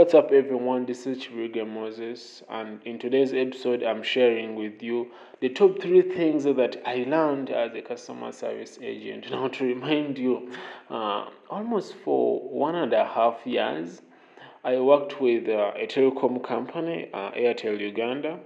What's up, everyone? This is Chiriga Moses, and in today's episode, I'm sharing with you the top three things that I learned as a customer service agent. Now, to remind you, uh, almost for one and a half years, I worked with uh, a telecom company, uh, Airtel Uganda,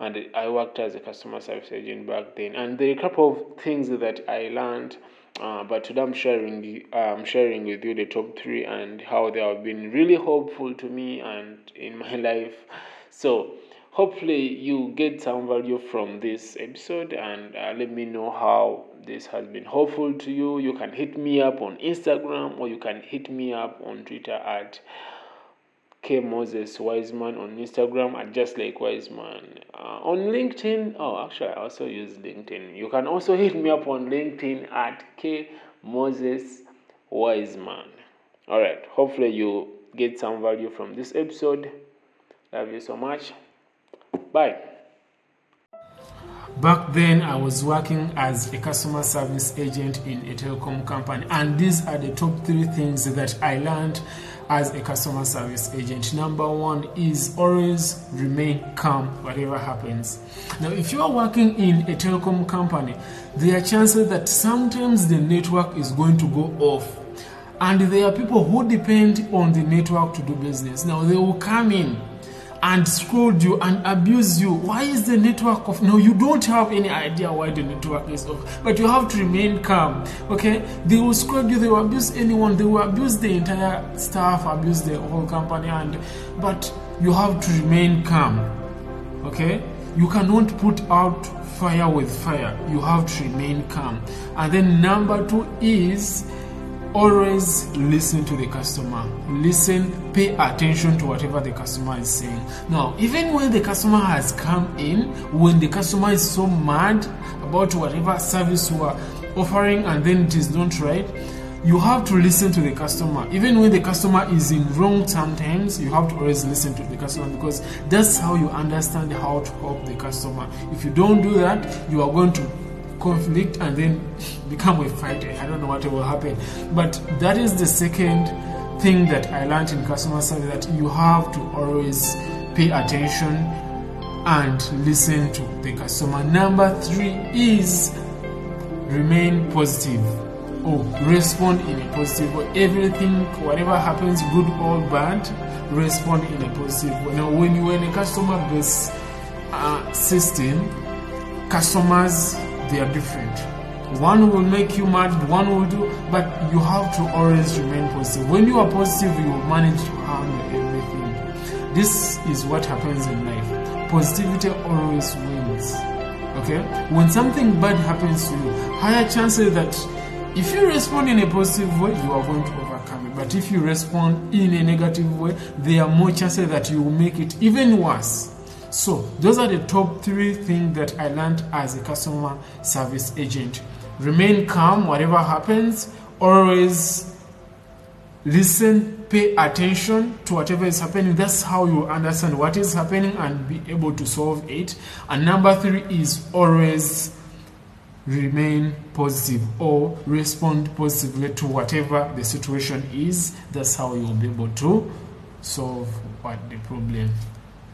and I worked as a customer service agent back then. And there are a couple of things that I learned uh, but today I'm sharing I'm sharing with you the top three and how they have been really helpful to me and in my life. So hopefully you get some value from this episode and uh, let me know how this has been helpful to you. You can hit me up on Instagram or you can hit me up on Twitter at K Moses Wiseman on Instagram at just like Wiseman. Uh, on LinkedIn, oh, actually, I also use LinkedIn. You can also hit me up on LinkedIn at K Moses Wiseman. All right, hopefully, you get some value from this episode. Love you so much. Bye. Back then, I was working as a customer service agent in a telecom company, and these are the top three things that I learned as a customer service agent. Number one is always remain calm, whatever happens. Now, if you are working in a telecom company, there are chances that sometimes the network is going to go off. And there are people who depend on the network to do business. Now, they will come in and scold you and abuse you. Why is the network off? No, you don't have any idea why the network is off, but you have to remain calm. Okay? They will scold you, they will abuse anyone, they will abuse the entire staff, abuse the whole company, and but you have to remain calm. Okay? You cannot put out fire with fire. You have to remain calm. And then number two is always listen to the customer. Listen pay attention to whatever the customer is saying. Now even when the customer has come in when the customer is so mad about whatever service you are offering and then it is not right you have to listen to the customer. Even when the customer is in wrong sometimes you have to always listen to the customer because that's how you understand how to help the customer. If you don't do that you are going to conflict and then become a fighter. I don't know what will happen. But that is the second thing that I learned in customer service that you have to always pay attention and listen to the customer. Number three is remain positive or respond in a positive way. Everything, whatever happens, good or bad, respond in a positive way. Now, when you're in a customer based uh, system, customers they are different. One will make you mad, one will do, but you have to always remain positive. When you are positive, you will manage to handle everything. This is what happens in life. Positivity always wins. Okay? When something bad happens to you, higher chances that if you respond in a positive way, you are going to overcome it. But if you respond in a negative way, there are more chances that you will make it even worse. So, those are the top three things that I learned as a customer service agent. Remain calm, whatever happens, always listen, pay attention to whatever is happening. That's how you understand what is happening and be able to solve it. And number three is always remain positive or respond positively to whatever the situation is. That's how you'll be able to solve what the problem.